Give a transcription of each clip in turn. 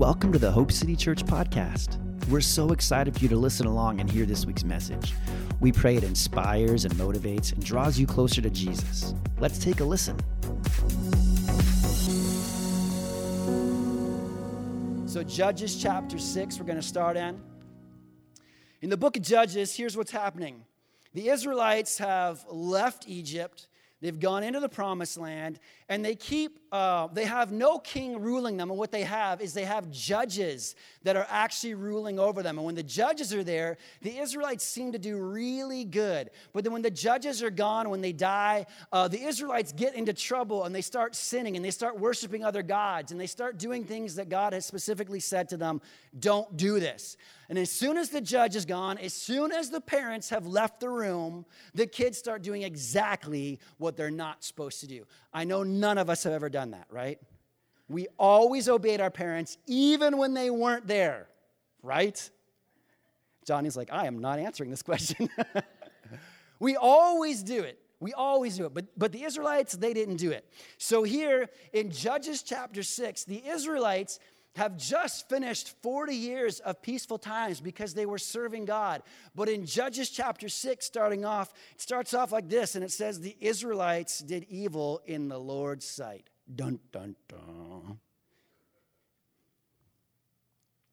Welcome to the Hope City Church podcast. We're so excited for you to listen along and hear this week's message. We pray it inspires and motivates and draws you closer to Jesus. Let's take a listen. So, Judges chapter 6, we're going to start in. In the book of Judges, here's what's happening the Israelites have left Egypt They've gone into the promised land and they keep, uh, they have no king ruling them. And what they have is they have judges that are actually ruling over them. And when the judges are there, the Israelites seem to do really good. But then when the judges are gone, when they die, uh, the Israelites get into trouble and they start sinning and they start worshiping other gods and they start doing things that God has specifically said to them don't do this. And as soon as the judge is gone, as soon as the parents have left the room, the kids start doing exactly what they're not supposed to do. I know none of us have ever done that, right? We always obeyed our parents, even when they weren't there, right? Johnny's like, I am not answering this question. we always do it. We always do it. But, but the Israelites, they didn't do it. So here in Judges chapter 6, the Israelites have just finished 40 years of peaceful times because they were serving God. But in Judges chapter 6, starting off, it starts off like this, and it says, The Israelites did evil in the Lord's sight. Dun, dun, dun.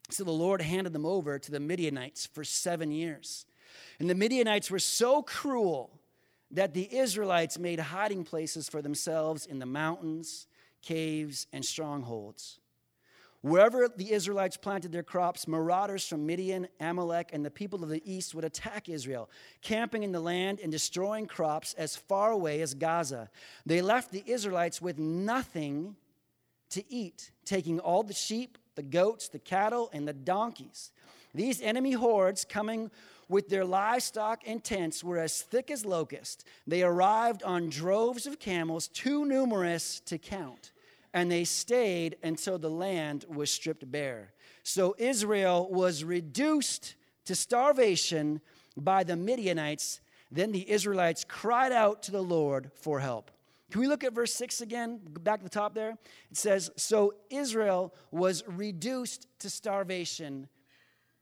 So the Lord handed them over to the Midianites for seven years. And the Midianites were so cruel that the Israelites made hiding places for themselves in the mountains, caves, and strongholds. Wherever the Israelites planted their crops, marauders from Midian, Amalek, and the people of the east would attack Israel, camping in the land and destroying crops as far away as Gaza. They left the Israelites with nothing to eat, taking all the sheep, the goats, the cattle, and the donkeys. These enemy hordes coming with their livestock and tents were as thick as locusts. They arrived on droves of camels, too numerous to count and they stayed until the land was stripped bare. So Israel was reduced to starvation by the Midianites. Then the Israelites cried out to the Lord for help. Can we look at verse 6 again? Back to the top there. It says, So Israel was reduced to starvation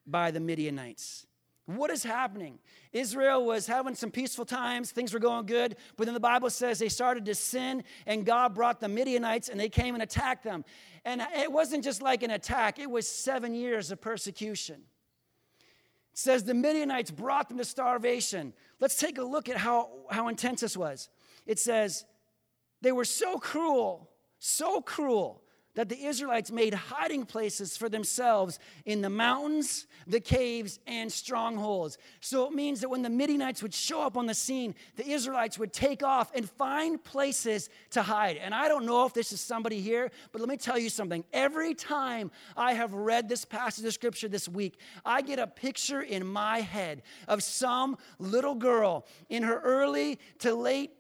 by the Midianites. What is happening? Israel was having some peaceful times, things were going good, but then the Bible says they started to sin, and God brought the Midianites and they came and attacked them. And it wasn't just like an attack, it was seven years of persecution. It says the Midianites brought them to starvation. Let's take a look at how, how intense this was. It says they were so cruel, so cruel that the Israelites made hiding places for themselves in the mountains, the caves, and strongholds. So it means that when the Midianites would show up on the scene, the Israelites would take off and find places to hide. And I don't know if this is somebody here, but let me tell you something. Every time I have read this passage of scripture this week, I get a picture in my head of some little girl in her early to late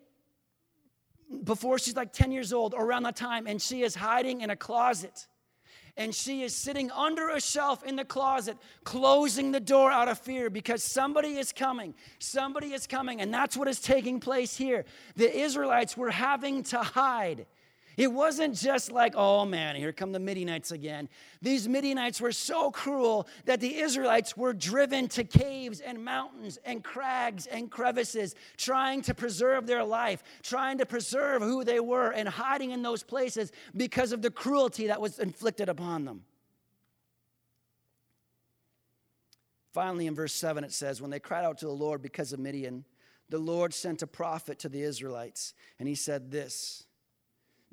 before she's like 10 years old or around that time, and she is hiding in a closet. And she is sitting under a shelf in the closet, closing the door out of fear because somebody is coming. Somebody is coming. And that's what is taking place here. The Israelites were having to hide. It wasn't just like, oh man, here come the Midianites again. These Midianites were so cruel that the Israelites were driven to caves and mountains and crags and crevices, trying to preserve their life, trying to preserve who they were, and hiding in those places because of the cruelty that was inflicted upon them. Finally, in verse 7, it says, When they cried out to the Lord because of Midian, the Lord sent a prophet to the Israelites, and he said this.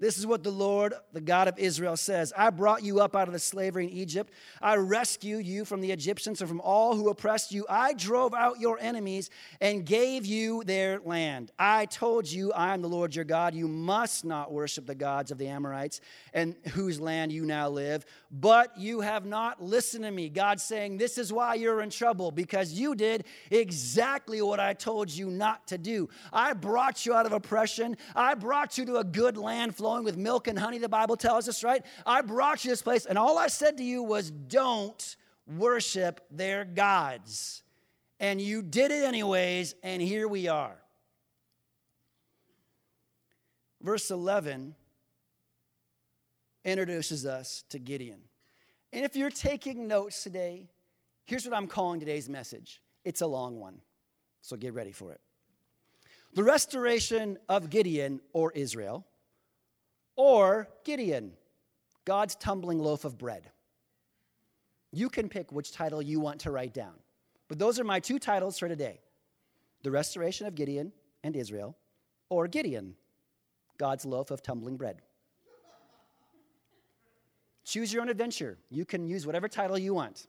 This is what the Lord, the God of Israel, says I brought you up out of the slavery in Egypt. I rescued you from the Egyptians and from all who oppressed you. I drove out your enemies and gave you their land. I told you, I am the Lord your God. You must not worship the gods of the Amorites and whose land you now live. But you have not listened to me. God's saying, This is why you're in trouble, because you did exactly what I told you not to do. I brought you out of oppression, I brought you to a good land flowing flowing with milk and honey, the Bible tells us, right? I brought you this place, and all I said to you was, don't worship their gods. And you did it anyways, and here we are. Verse 11 introduces us to Gideon. And if you're taking notes today, here's what I'm calling today's message it's a long one, so get ready for it. The restoration of Gideon or Israel, or Gideon, God's tumbling loaf of bread. You can pick which title you want to write down. But those are my two titles for today The Restoration of Gideon and Israel, or Gideon, God's loaf of tumbling bread. Choose your own adventure. You can use whatever title you want.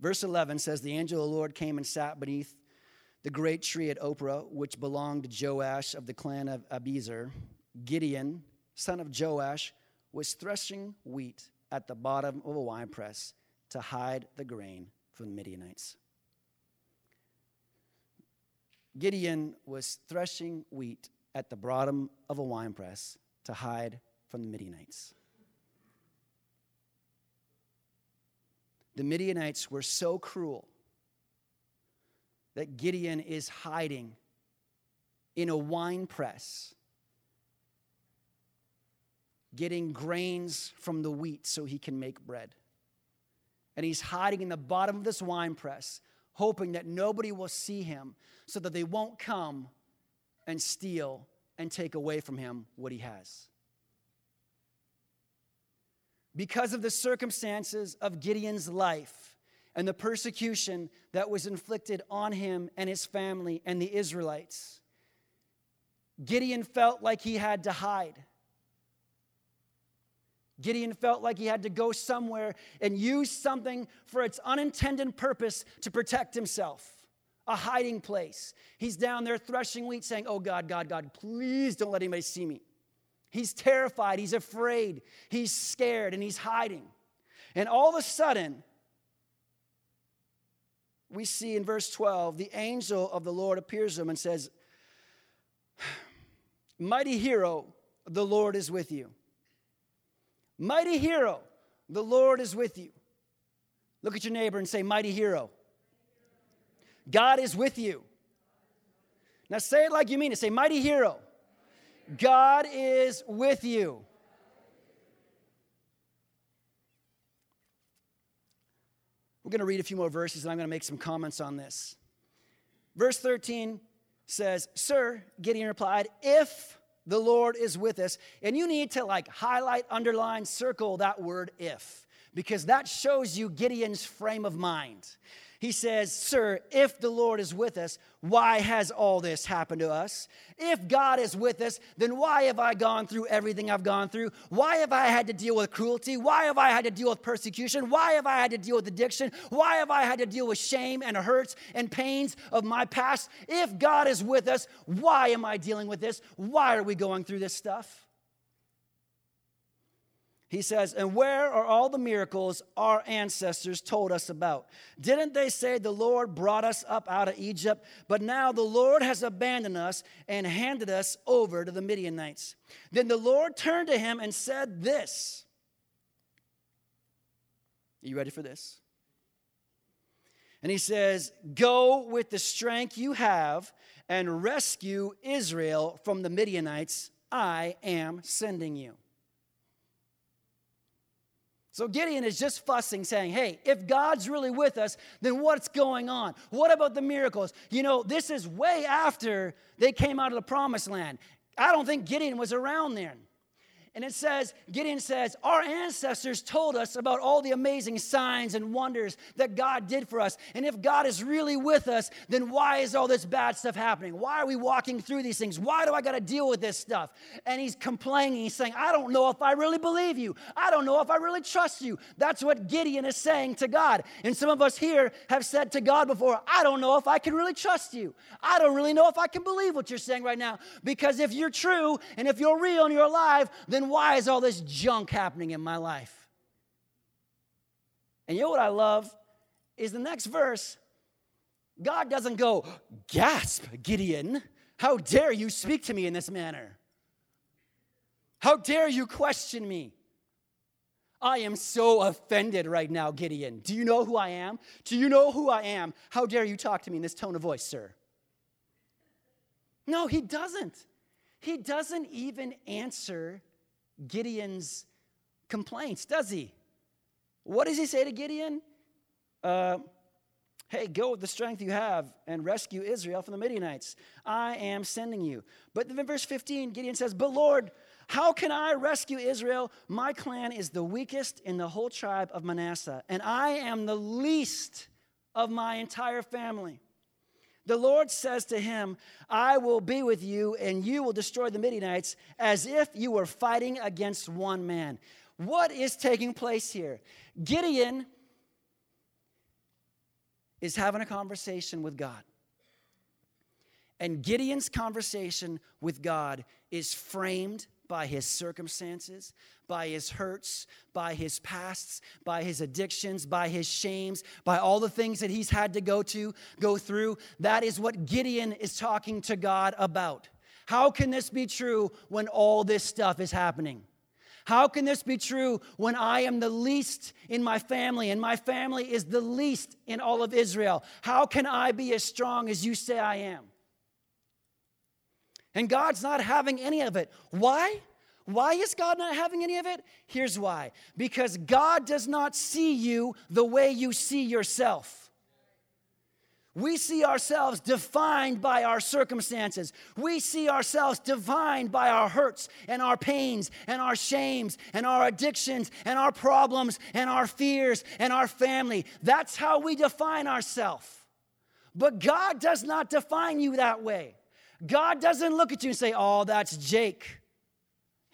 Verse 11 says The angel of the Lord came and sat beneath the great tree at Ophrah, which belonged to Joash of the clan of Abiezer. Gideon, son of Joash, was threshing wheat at the bottom of a winepress to hide the grain from the Midianites. Gideon was threshing wheat at the bottom of a winepress to hide from the Midianites. The Midianites were so cruel that Gideon is hiding in a wine press, getting grains from the wheat so he can make bread. And he's hiding in the bottom of this wine press, hoping that nobody will see him so that they won't come and steal and take away from him what he has. Because of the circumstances of Gideon's life and the persecution that was inflicted on him and his family and the Israelites, Gideon felt like he had to hide. Gideon felt like he had to go somewhere and use something for its unintended purpose to protect himself a hiding place. He's down there threshing wheat, saying, Oh God, God, God, please don't let anybody see me. He's terrified, he's afraid, he's scared, and he's hiding. And all of a sudden, we see in verse 12, the angel of the Lord appears to him and says, Mighty hero, the Lord is with you. Mighty hero, the Lord is with you. Look at your neighbor and say, Mighty hero. God is with you. Now say it like you mean it. Say, Mighty hero. God is with you. We're going to read a few more verses and I'm going to make some comments on this. Verse 13 says, Sir, Gideon replied, If the Lord is with us. And you need to like highlight, underline, circle that word if, because that shows you Gideon's frame of mind. He says, Sir, if the Lord is with us, why has all this happened to us? If God is with us, then why have I gone through everything I've gone through? Why have I had to deal with cruelty? Why have I had to deal with persecution? Why have I had to deal with addiction? Why have I had to deal with shame and hurts and pains of my past? If God is with us, why am I dealing with this? Why are we going through this stuff? He says, And where are all the miracles our ancestors told us about? Didn't they say the Lord brought us up out of Egypt? But now the Lord has abandoned us and handed us over to the Midianites. Then the Lord turned to him and said, This. Are you ready for this? And he says, Go with the strength you have and rescue Israel from the Midianites. I am sending you. So Gideon is just fussing, saying, Hey, if God's really with us, then what's going on? What about the miracles? You know, this is way after they came out of the promised land. I don't think Gideon was around then. And it says, Gideon says, Our ancestors told us about all the amazing signs and wonders that God did for us. And if God is really with us, then why is all this bad stuff happening? Why are we walking through these things? Why do I got to deal with this stuff? And he's complaining. He's saying, I don't know if I really believe you. I don't know if I really trust you. That's what Gideon is saying to God. And some of us here have said to God before, I don't know if I can really trust you. I don't really know if I can believe what you're saying right now. Because if you're true and if you're real and you're alive, then why is all this junk happening in my life? And you know what I love? Is the next verse, God doesn't go, gasp, Gideon, how dare you speak to me in this manner? How dare you question me? I am so offended right now, Gideon. Do you know who I am? Do you know who I am? How dare you talk to me in this tone of voice, sir? No, he doesn't. He doesn't even answer Gideon's complaints, does he? What does he say to Gideon? Uh, hey, go with the strength you have and rescue Israel from the Midianites. I am sending you. But in verse 15, Gideon says, But Lord, how can I rescue Israel? My clan is the weakest in the whole tribe of Manasseh, and I am the least of my entire family. The Lord says to him, I will be with you, and you will destroy the Midianites as if you were fighting against one man. What is taking place here? Gideon is having a conversation with God. And Gideon's conversation with God is framed by his circumstances, by his hurts, by his pasts, by his addictions, by his shames, by all the things that he's had to go to, go through. That is what Gideon is talking to God about. How can this be true when all this stuff is happening? How can this be true when I am the least in my family and my family is the least in all of Israel? How can I be as strong as you say I am? And God's not having any of it. Why? Why is God not having any of it? Here's why because God does not see you the way you see yourself. We see ourselves defined by our circumstances. We see ourselves defined by our hurts and our pains and our shames and our addictions and our problems and our fears and our family. That's how we define ourselves. But God does not define you that way. God doesn't look at you and say, Oh, that's Jake.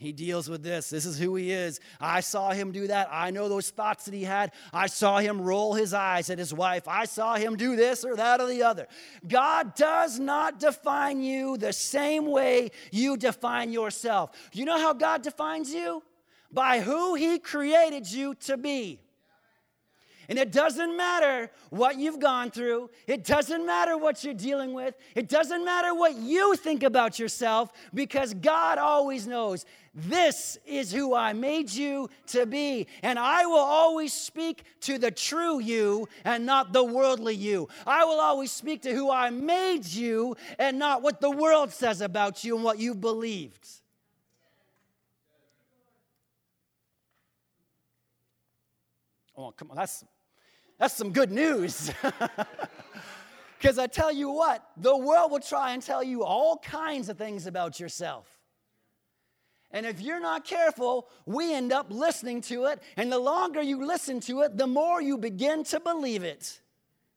He deals with this. This is who he is. I saw him do that. I know those thoughts that he had. I saw him roll his eyes at his wife. I saw him do this or that or the other. God does not define you the same way you define yourself. You know how God defines you? By who he created you to be. And it doesn't matter what you've gone through, it doesn't matter what you're dealing with, it doesn't matter what you think about yourself, because God always knows this is who I made you to be. And I will always speak to the true you and not the worldly you. I will always speak to who I made you and not what the world says about you and what you believed. Oh, come on, that's that's some good news. Because I tell you what, the world will try and tell you all kinds of things about yourself. And if you're not careful, we end up listening to it. And the longer you listen to it, the more you begin to believe it.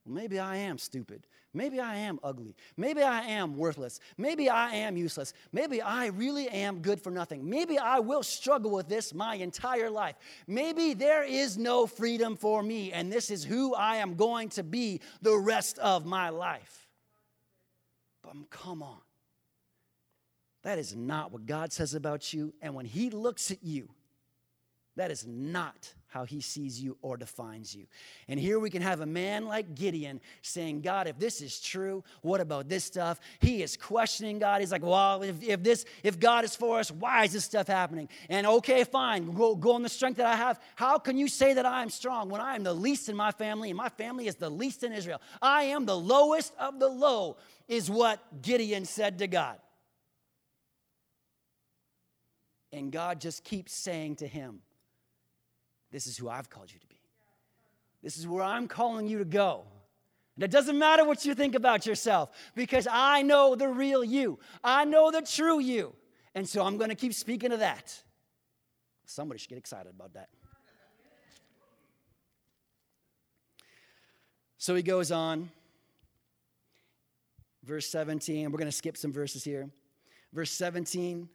Maybe I am stupid. Maybe I am ugly. Maybe I am worthless. Maybe I am useless. Maybe I really am good for nothing. Maybe I will struggle with this my entire life. Maybe there is no freedom for me, and this is who I am going to be the rest of my life. But come on. That is not what God says about you. And when He looks at you, that is not how he sees you or defines you. And here we can have a man like Gideon saying, God, if this is true, what about this stuff? He is questioning God. He's like, well, if, if this, if God is for us, why is this stuff happening? And okay, fine, go, go on the strength that I have. How can you say that I am strong when I am the least in my family and my family is the least in Israel? I am the lowest of the low, is what Gideon said to God. And God just keeps saying to him, this is who I've called you to be. This is where I'm calling you to go. And it doesn't matter what you think about yourself because I know the real you. I know the true you. And so I'm going to keep speaking to that. Somebody should get excited about that. So he goes on. Verse 17, we're going to skip some verses here. Verse 17,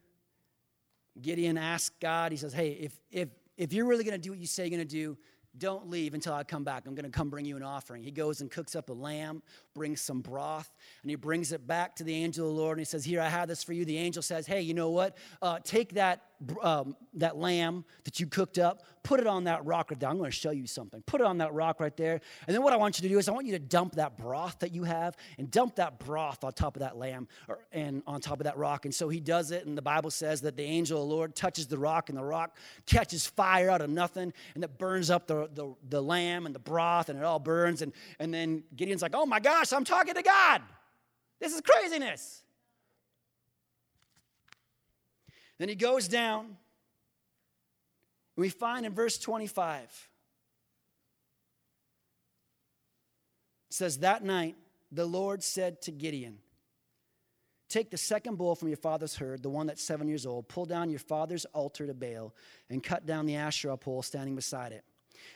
Gideon asks God, he says, Hey, if, if, if you're really going to do what you say you're going to do, don't leave until I come back. I'm going to come bring you an offering. He goes and cooks up a lamb, brings some broth, and he brings it back to the angel of the Lord. And he says, Here, I have this for you. The angel says, Hey, you know what? Uh, take that, um, that lamb that you cooked up, put it on that rock right there. I'm going to show you something. Put it on that rock right there. And then what I want you to do is I want you to dump that broth that you have and dump that broth on top of that lamb or, and on top of that rock. And so he does it. And the Bible says that the angel of the Lord touches the rock, and the rock catches fire out of nothing, and it burns up the, the, the lamb and the broth, and it all burns. And, and then Gideon's like, Oh my gosh, I'm talking to God. This is craziness. Then he goes down We find in verse 25, it says, That night the Lord said to Gideon, Take the second bull from your father's herd, the one that's seven years old, pull down your father's altar to Baal, and cut down the Asherah pole standing beside it.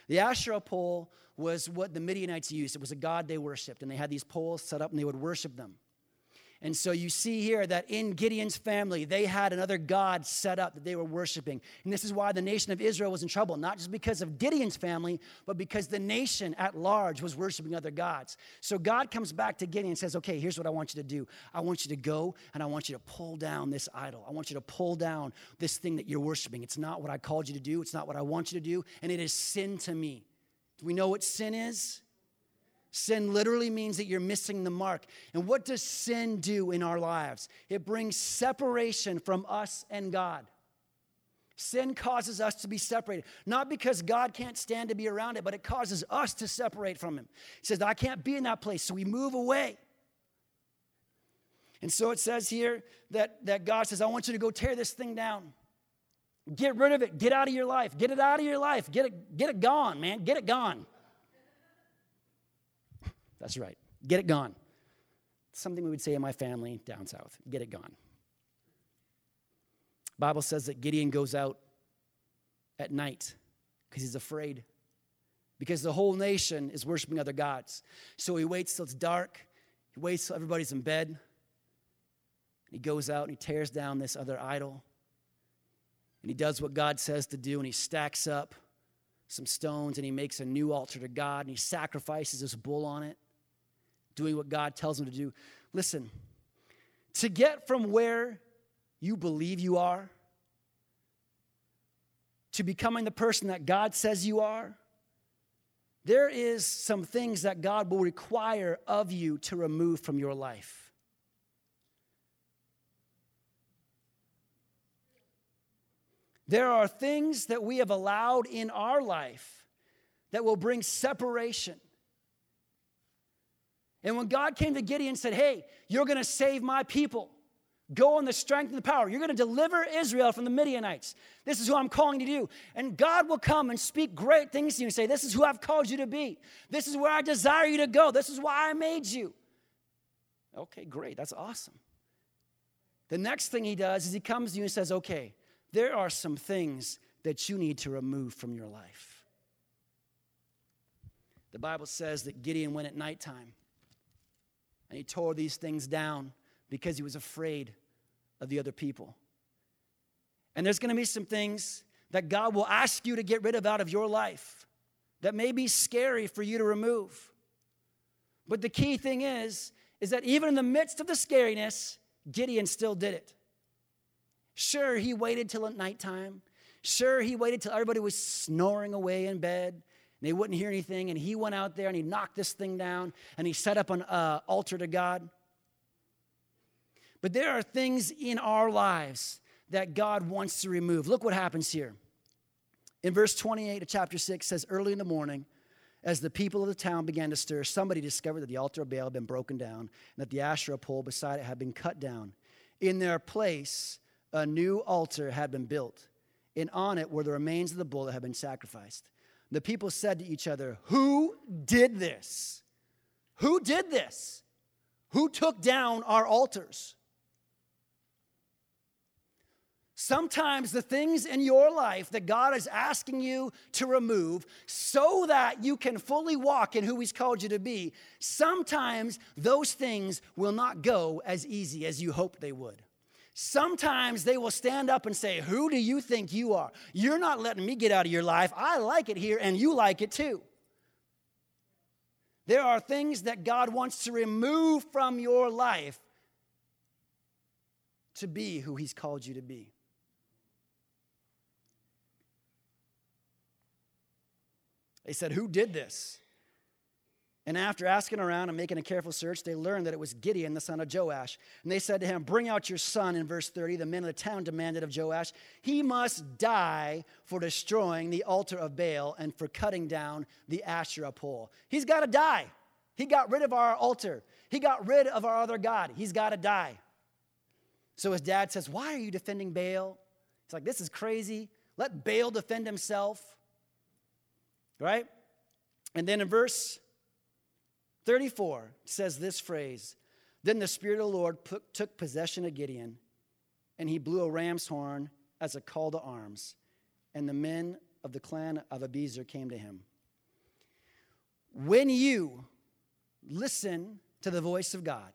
The Asherah pole was what the Midianites used. It was a god they worshiped, and they had these poles set up and they would worship them. And so you see here that in Gideon's family, they had another God set up that they were worshiping. And this is why the nation of Israel was in trouble, not just because of Gideon's family, but because the nation at large was worshiping other gods. So God comes back to Gideon and says, Okay, here's what I want you to do. I want you to go and I want you to pull down this idol. I want you to pull down this thing that you're worshiping. It's not what I called you to do, it's not what I want you to do, and it is sin to me. Do we know what sin is? Sin literally means that you're missing the mark. And what does sin do in our lives? It brings separation from us and God. Sin causes us to be separated, not because God can't stand to be around it, but it causes us to separate from Him. He says, I can't be in that place, so we move away. And so it says here that, that God says, I want you to go tear this thing down. Get rid of it. Get out of your life. Get it out of your life. Get it, get it gone, man. Get it gone. That's right. Get it gone. Something we would say in my family down south. Get it gone. Bible says that Gideon goes out at night because he's afraid. Because the whole nation is worshiping other gods. So he waits till it's dark. He waits till everybody's in bed. He goes out and he tears down this other idol. And he does what God says to do and he stacks up some stones and he makes a new altar to God and he sacrifices this bull on it doing what God tells them to do. Listen, to get from where you believe you are to becoming the person that God says you are, there is some things that God will require of you to remove from your life. There are things that we have allowed in our life that will bring separation and when God came to Gideon and said, Hey, you're going to save my people, go in the strength and the power. You're going to deliver Israel from the Midianites. This is who I'm calling you to do. And God will come and speak great things to you and say, This is who I've called you to be. This is where I desire you to go. This is why I made you. Okay, great. That's awesome. The next thing he does is he comes to you and says, Okay, there are some things that you need to remove from your life. The Bible says that Gideon went at nighttime and he tore these things down because he was afraid of the other people. And there's going to be some things that God will ask you to get rid of out of your life that may be scary for you to remove. But the key thing is is that even in the midst of the scariness, Gideon still did it. Sure, he waited till at nighttime. Sure, he waited till everybody was snoring away in bed they wouldn't hear anything. And he went out there and he knocked this thing down and he set up an uh, altar to God. But there are things in our lives that God wants to remove. Look what happens here. In verse 28 of chapter 6 says, Early in the morning, as the people of the town began to stir, somebody discovered that the altar of Baal had been broken down and that the Asherah pole beside it had been cut down. In their place, a new altar had been built, and on it were the remains of the bull that had been sacrificed. The people said to each other, Who did this? Who did this? Who took down our altars? Sometimes the things in your life that God is asking you to remove so that you can fully walk in who He's called you to be, sometimes those things will not go as easy as you hoped they would. Sometimes they will stand up and say, Who do you think you are? You're not letting me get out of your life. I like it here, and you like it too. There are things that God wants to remove from your life to be who He's called you to be. They said, Who did this? And after asking around and making a careful search, they learned that it was Gideon, the son of Joash. And they said to him, Bring out your son. In verse 30, the men of the town demanded of Joash, He must die for destroying the altar of Baal and for cutting down the Asherah pole. He's got to die. He got rid of our altar, he got rid of our other God. He's got to die. So his dad says, Why are you defending Baal? He's like, This is crazy. Let Baal defend himself. Right? And then in verse 34 says this phrase Then the Spirit of the Lord put, took possession of Gideon, and he blew a ram's horn as a call to arms, and the men of the clan of Abiezer came to him. When you listen to the voice of God,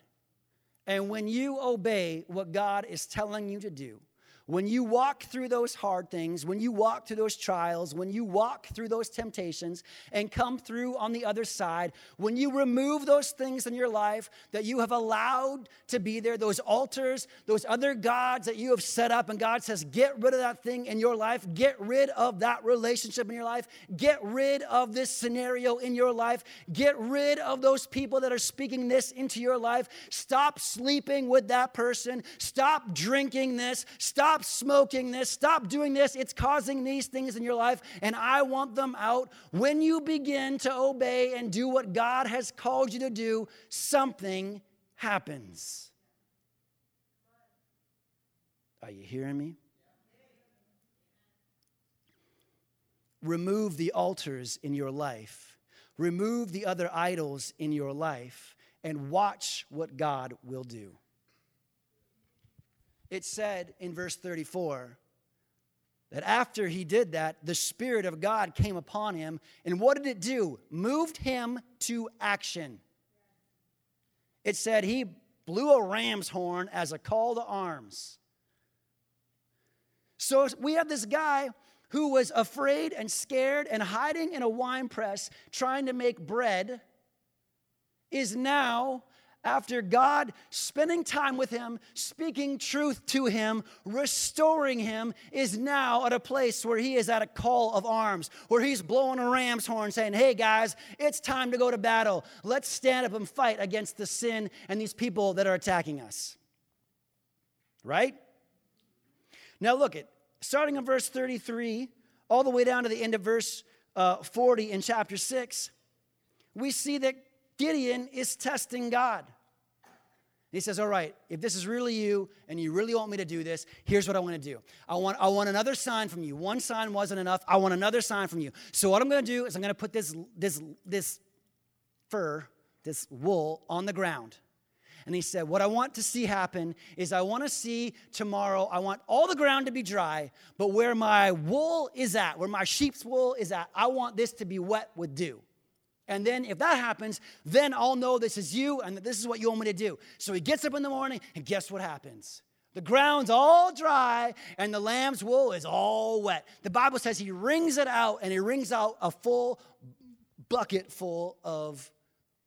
and when you obey what God is telling you to do, when you walk through those hard things, when you walk through those trials, when you walk through those temptations and come through on the other side, when you remove those things in your life that you have allowed to be there, those altars, those other gods that you have set up, and God says, get rid of that thing in your life, get rid of that relationship in your life, get rid of this scenario in your life, get rid of those people that are speaking this into your life, stop sleeping with that person, stop drinking this, stop Stop smoking this. Stop doing this. It's causing these things in your life, and I want them out. When you begin to obey and do what God has called you to do, something happens. Are you hearing me? Remove the altars in your life, remove the other idols in your life, and watch what God will do it said in verse 34 that after he did that, the Spirit of God came upon him. And what did it do? Moved him to action. It said he blew a ram's horn as a call to arms. So we have this guy who was afraid and scared and hiding in a wine press trying to make bread is now after God spending time with him, speaking truth to him, restoring him, is now at a place where he is at a call of arms, where he's blowing a ram's horn saying, Hey guys, it's time to go to battle. Let's stand up and fight against the sin and these people that are attacking us. Right? Now look at starting in verse 33 all the way down to the end of verse uh, 40 in chapter 6, we see that Gideon is testing God. He says, All right, if this is really you and you really want me to do this, here's what I want to do. I want, I want another sign from you. One sign wasn't enough. I want another sign from you. So, what I'm going to do is I'm going to put this, this, this fur, this wool on the ground. And he said, What I want to see happen is I want to see tomorrow, I want all the ground to be dry, but where my wool is at, where my sheep's wool is at, I want this to be wet with dew. And then if that happens, then I'll know this is you and that this is what you want me to do. So he gets up in the morning, and guess what happens? The ground's all dry and the lamb's wool is all wet. The Bible says he wrings it out and he wrings out a full bucket full of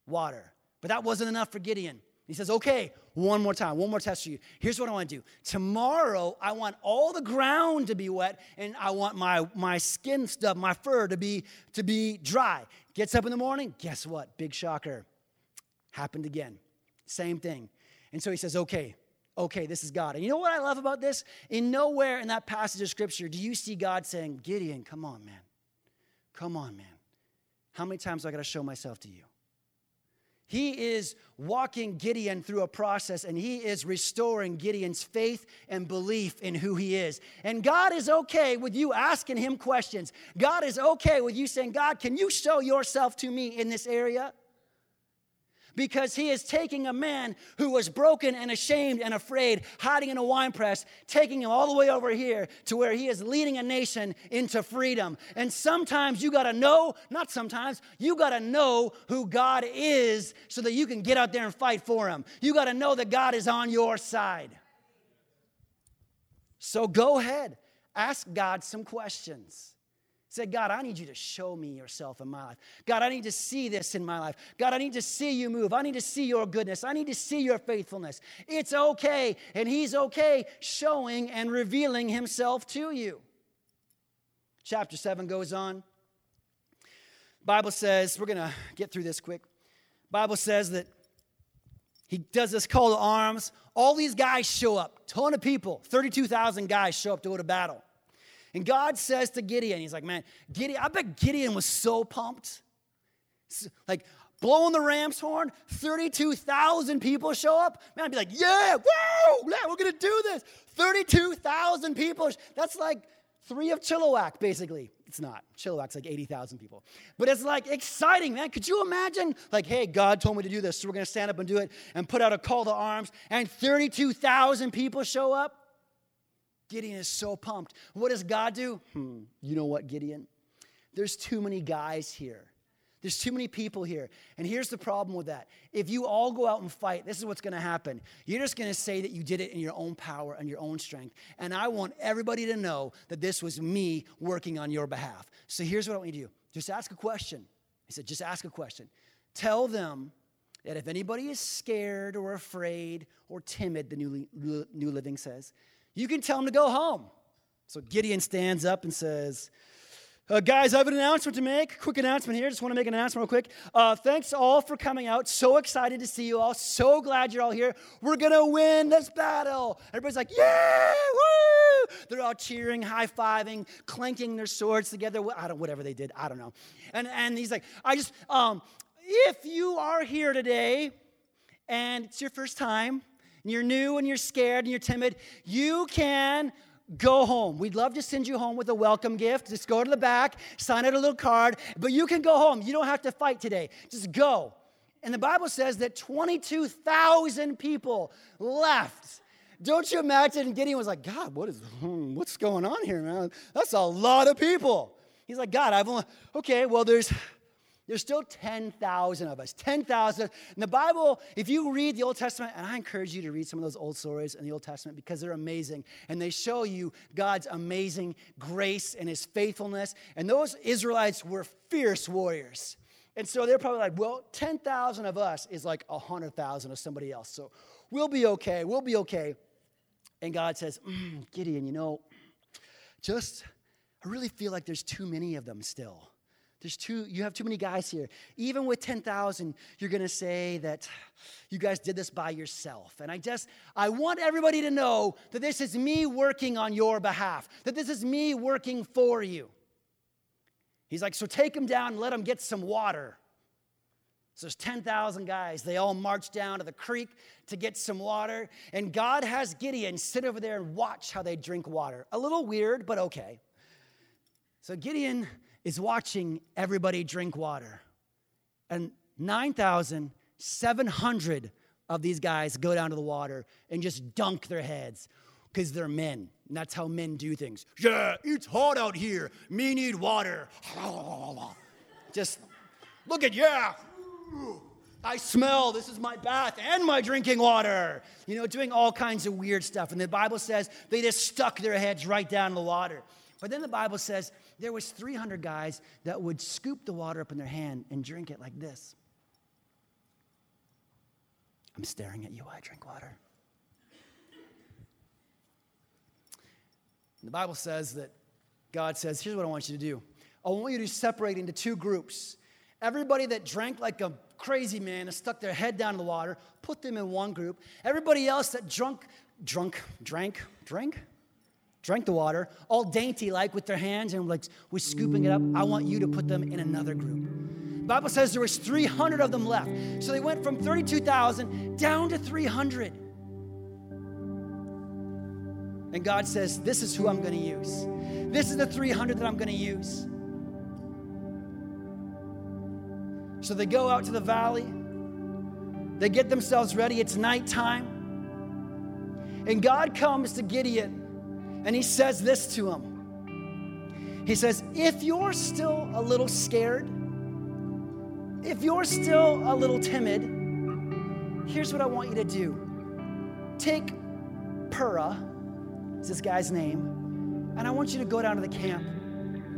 water. But that wasn't enough for Gideon. He says, okay, one more time, one more test for you. Here's what I want to do. Tomorrow, I want all the ground to be wet, and I want my, my skin stuff, my fur to be, to be dry. Gets up in the morning, guess what? Big shocker. Happened again. Same thing. And so he says, okay, okay, this is God. And you know what I love about this? In nowhere in that passage of scripture do you see God saying, Gideon, come on, man. Come on, man. How many times do I got to show myself to you? He is walking Gideon through a process and he is restoring Gideon's faith and belief in who he is. And God is okay with you asking him questions. God is okay with you saying, God, can you show yourself to me in this area? Because he is taking a man who was broken and ashamed and afraid, hiding in a wine press, taking him all the way over here to where he is leading a nation into freedom. And sometimes you got to know, not sometimes, you got to know who God is so that you can get out there and fight for him. You got to know that God is on your side. So go ahead, ask God some questions. Say, God, I need you to show me yourself in my life. God, I need to see this in my life. God, I need to see you move. I need to see your goodness. I need to see your faithfulness. It's okay, and He's okay showing and revealing Himself to you. Chapter 7 goes on. Bible says, we're going to get through this quick. Bible says that he does this call to arms. All these guys show up, ton of people, 32,000 guys show up to go to battle. And God says to Gideon, He's like, man, Gideon, I bet Gideon was so pumped. Like, blowing the ram's horn, 32,000 people show up. Man, I'd be like, yeah, whoa, yeah, we're gonna do this. 32,000 people. That's like three of Chilliwack, basically. It's not. Chilliwack's like 80,000 people. But it's like exciting, man. Could you imagine? Like, hey, God told me to do this, so we're to stand up and do it and put out a call to arms, and 32,000 people show up? Gideon is so pumped. What does God do? Hmm, you know what, Gideon? There's too many guys here. There's too many people here. And here's the problem with that. If you all go out and fight, this is what's going to happen. You're just going to say that you did it in your own power and your own strength. And I want everybody to know that this was me working on your behalf. So here's what I want you to do just ask a question. He said, just ask a question. Tell them that if anybody is scared or afraid or timid, the New, New Living says, you can tell them to go home. So Gideon stands up and says, uh, guys, I have an announcement to make. Quick announcement here. Just want to make an announcement real quick. Uh, thanks all for coming out. So excited to see you all. So glad you're all here. We're going to win this battle. Everybody's like, yeah, woo! They're all cheering, high fiving, clanking their swords together. I don't, whatever they did. I don't know. And, and he's like, I just, um, if you are here today and it's your first time, and you're new and you're scared and you're timid, you can go home. We'd love to send you home with a welcome gift. Just go to the back, sign out a little card, but you can go home. You don't have to fight today. Just go. And the Bible says that 22,000 people left. Don't you imagine Gideon was like, God, what is hmm, what's going on here, man? That's a lot of people. He's like, God, I've only okay, well, there's there's still 10,000 of us. 10,000. And the Bible, if you read the Old Testament, and I encourage you to read some of those old stories in the Old Testament because they're amazing and they show you God's amazing grace and his faithfulness. And those Israelites were fierce warriors. And so they're probably like, well, 10,000 of us is like 100,000 of somebody else. So we'll be okay. We'll be okay. And God says, mm, Gideon, you know, just, I really feel like there's too many of them still. There's too, you have too many guys here. Even with 10,000, you're going to say that you guys did this by yourself. And I just, I want everybody to know that this is me working on your behalf, that this is me working for you. He's like, so take them down and let them get some water. So there's 10,000 guys. They all march down to the creek to get some water. And God has Gideon sit over there and watch how they drink water. A little weird, but okay. So Gideon is watching everybody drink water. And 9,700 of these guys go down to the water and just dunk their heads because they're men. And that's how men do things. Yeah, it's hot out here. Me need water. Just look at, yeah. I smell. This is my bath and my drinking water. You know, doing all kinds of weird stuff. And the Bible says they just stuck their heads right down in the water. But then the Bible says there was 300 guys that would scoop the water up in their hand and drink it like this. I'm staring at you I drink water. The Bible says that God says, here's what I want you to do. I want you to separate into two groups. Everybody that drank like a crazy man and stuck their head down in the water, put them in one group. Everybody else that drunk, drunk, drank, drank, drank the water, all dainty like with their hands and like was scooping it up. I want you to put them in another group. Bible says there was 300 of them left. So they went from 32,000 down to 300. And God says, This is who I'm going to use. This is the 300 that I'm going to use. So they go out to the valley. They get themselves ready. It's nighttime. And God comes to Gideon and he says this to him He says, If you're still a little scared, if you're still a little timid, here's what I want you to do take Purah, is this guy's name, and I want you to go down to the camp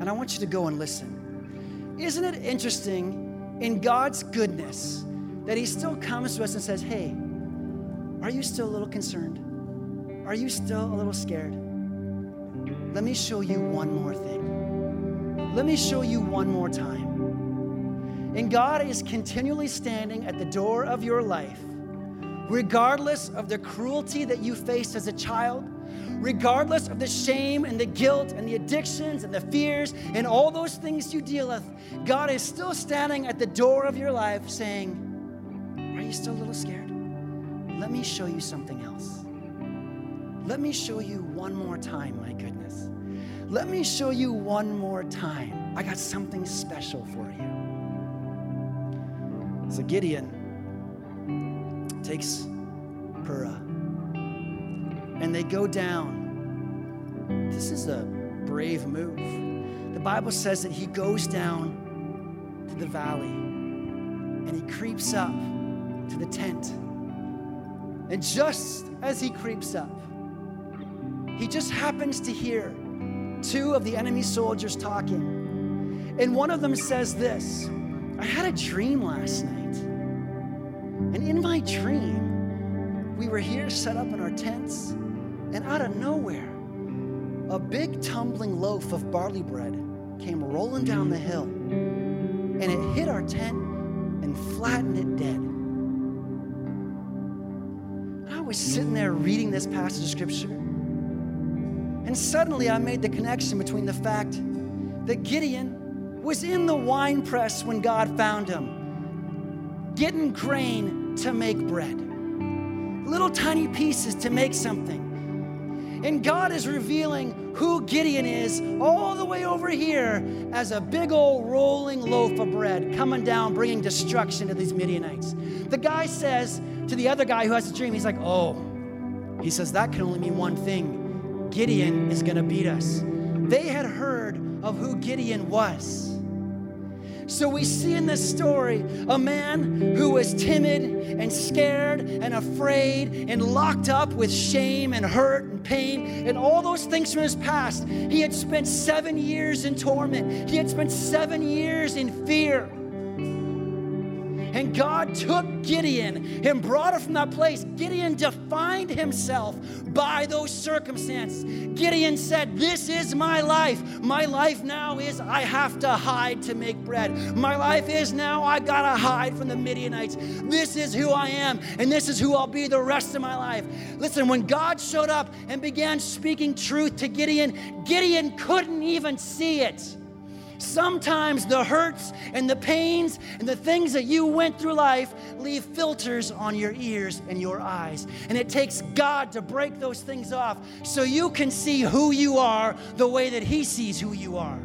and I want you to go and listen. Isn't it interesting in God's goodness that He still comes to us and says, Hey, are you still a little concerned? Are you still a little scared? Let me show you one more thing. Let me show you one more time. And God is continually standing at the door of your life, regardless of the cruelty that you faced as a child, regardless of the shame and the guilt and the addictions and the fears and all those things you deal with. God is still standing at the door of your life saying, Are you still a little scared? Let me show you something else. Let me show you one more time, my goodness. Let me show you one more time. I got something special for you. So Gideon takes Purah and they go down. This is a brave move. The Bible says that he goes down to the valley and he creeps up to the tent. And just as he creeps up, he just happens to hear two of the enemy soldiers talking. And one of them says this I had a dream last night. And in my dream, we were here set up in our tents, and out of nowhere, a big tumbling loaf of barley bread came rolling down the hill, and it hit our tent and flattened it dead. I was sitting there reading this passage of scripture, and suddenly I made the connection between the fact that Gideon was in the wine press when God found him, getting grain to make bread, little tiny pieces to make something. And God is revealing who Gideon is all the way over here as a big old rolling loaf of bread coming down, bringing destruction to these Midianites. The guy says to the other guy who has a dream, he's like, Oh, he says, that can only mean one thing Gideon is going to beat us. They had heard of who Gideon was. So we see in this story a man who was timid and scared and afraid and locked up with shame and hurt and pain and all those things from his past. He had spent seven years in torment, he had spent seven years in fear. And God took Gideon and brought him from that place. Gideon defined himself by those circumstances. Gideon said, This is my life. My life now is I have to hide to make bread. My life is now I gotta hide from the Midianites. This is who I am, and this is who I'll be the rest of my life. Listen, when God showed up and began speaking truth to Gideon, Gideon couldn't even see it. Sometimes the hurts and the pains and the things that you went through life leave filters on your ears and your eyes. And it takes God to break those things off so you can see who you are the way that He sees who you are.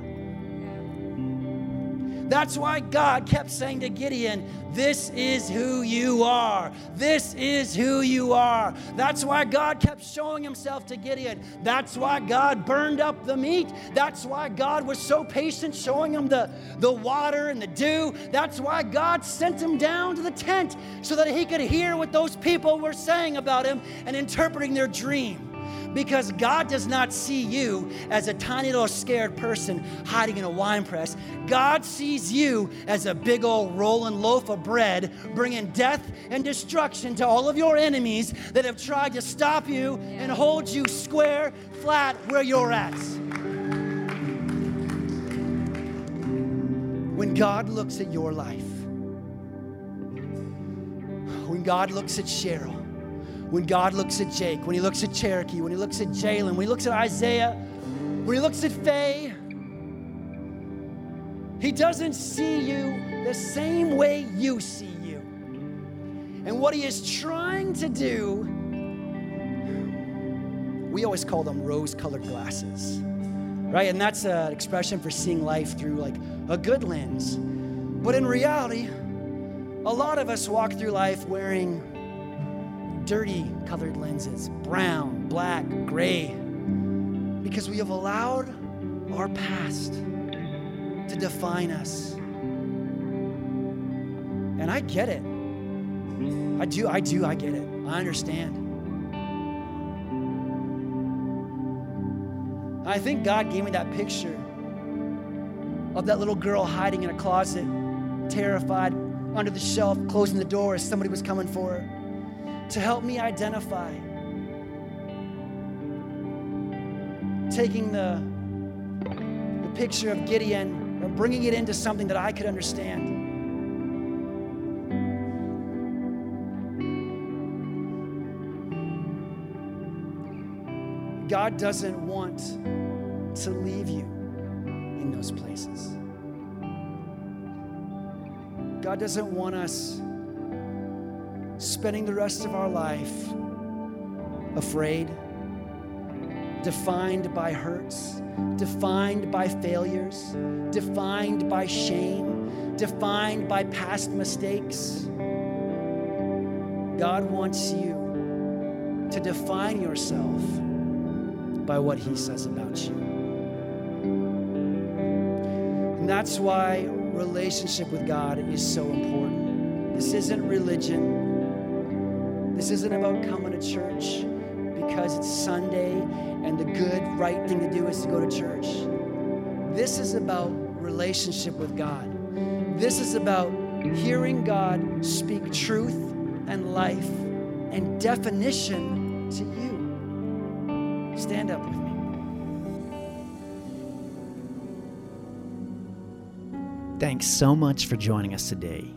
That's why God kept saying to Gideon, This is who you are. This is who you are. That's why God kept showing himself to Gideon. That's why God burned up the meat. That's why God was so patient, showing him the, the water and the dew. That's why God sent him down to the tent so that he could hear what those people were saying about him and interpreting their dream because God does not see you as a tiny little scared person hiding in a wine press. God sees you as a big old rolling loaf of bread, bringing death and destruction to all of your enemies that have tried to stop you and hold you square, flat where you're at. When God looks at your life, when God looks at Cheryl, when God looks at Jake, when he looks at Cherokee, when he looks at Jalen, when he looks at Isaiah, when he looks at Faye, he doesn't see you the same way you see you. And what he is trying to do, we always call them rose colored glasses, right? And that's an expression for seeing life through like a good lens. But in reality, a lot of us walk through life wearing dirty colored lenses brown, black, gray because we have allowed our past to define us. And I get it. I do, I do, I get it. I understand. I think God gave me that picture of that little girl hiding in a closet, terrified, under the shelf, closing the door as somebody was coming for her to help me identify. Taking the, the picture of Gideon and bringing it into something that I could understand. God doesn't want to leave you in those places. God doesn't want us spending the rest of our life afraid, defined by hurts, defined by failures, defined by shame, defined by past mistakes. God wants you to define yourself by what He says about you. And that's why relationship with God is so important. This isn't religion. This isn't about coming to church because it's Sunday and the good, right thing to do is to go to church. This is about relationship with God. This is about hearing God speak truth and life and definition to you. Stand up with me. Thanks so much for joining us today.